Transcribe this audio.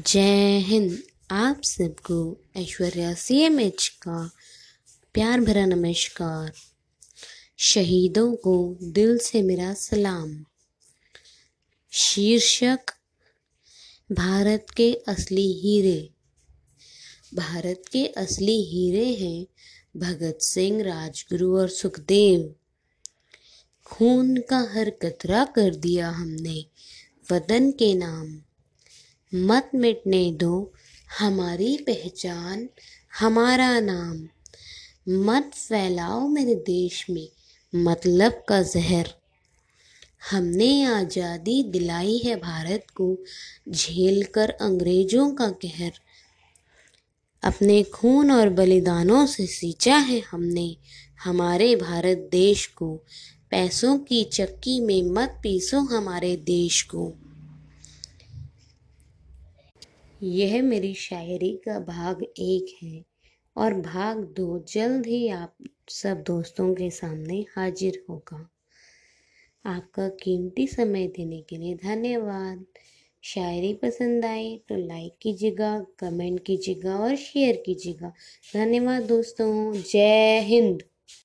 जय हिंद। आप सबको ऐश्वर्या सी एम एच का प्यार भरा नमस्कार। शहीदों को दिल से मेरा सलाम। शीर्षक, भारत के असली हीरे। भारत के असली हीरे हैं भगत सिंह, राजगुरु और सुखदेव। खून का हर कतरा कर दिया हमने वतन के नाम। मत मिटने दो हमारी पहचान, हमारा नाम। मत फैलाओ मेरे देश में मतलब का जहर। हमने आज़ादी दिलाई है भारत को झेल कर अंग्रेज़ों का कहर। अपने खून और बलिदानों से सींचा है हमने हमारे भारत देश को। पैसों की चक्की में मत पीसो हमारे देश को। यह मेरी शायरी का भाग एक है और भाग दो जल्द ही आप सब दोस्तों के सामने हाजिर होगा। आपका कीमती समय देने के लिए धन्यवाद। शायरी पसंद आए तो लाइक कीजिएगा कमेंट कीजिएगा और शेयर कीजिएगा। धन्यवाद दोस्तों। जय हिंद।